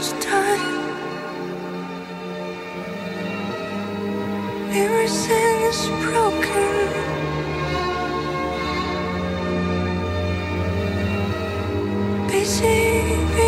each time. Everything is broken. Busy.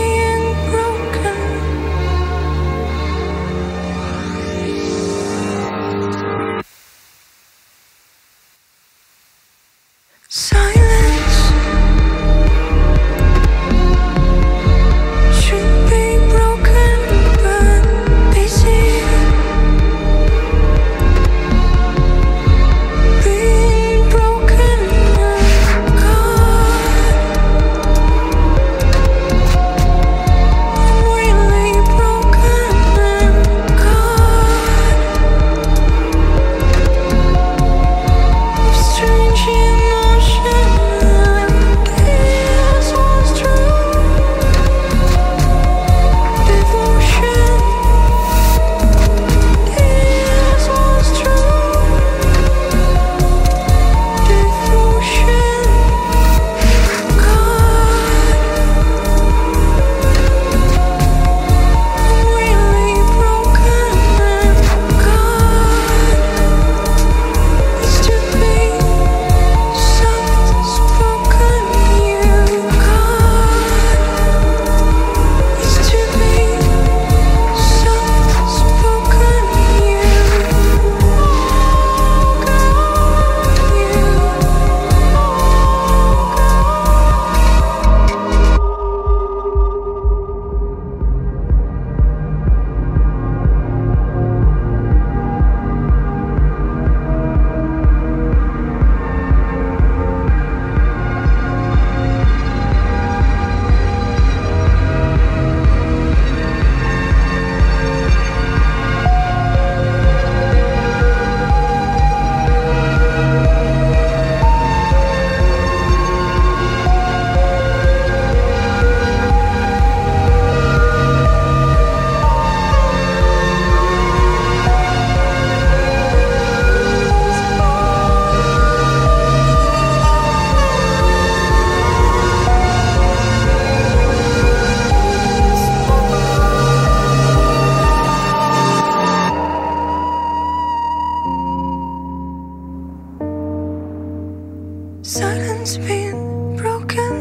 Silence been broken.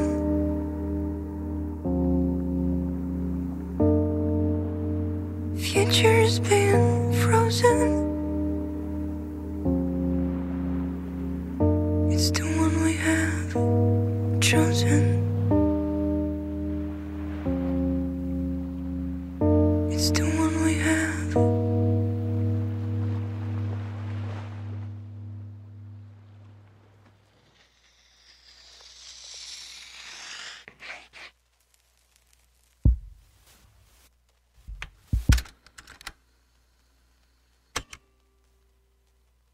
Future's been frozen. It's the one we have chosen. It's the one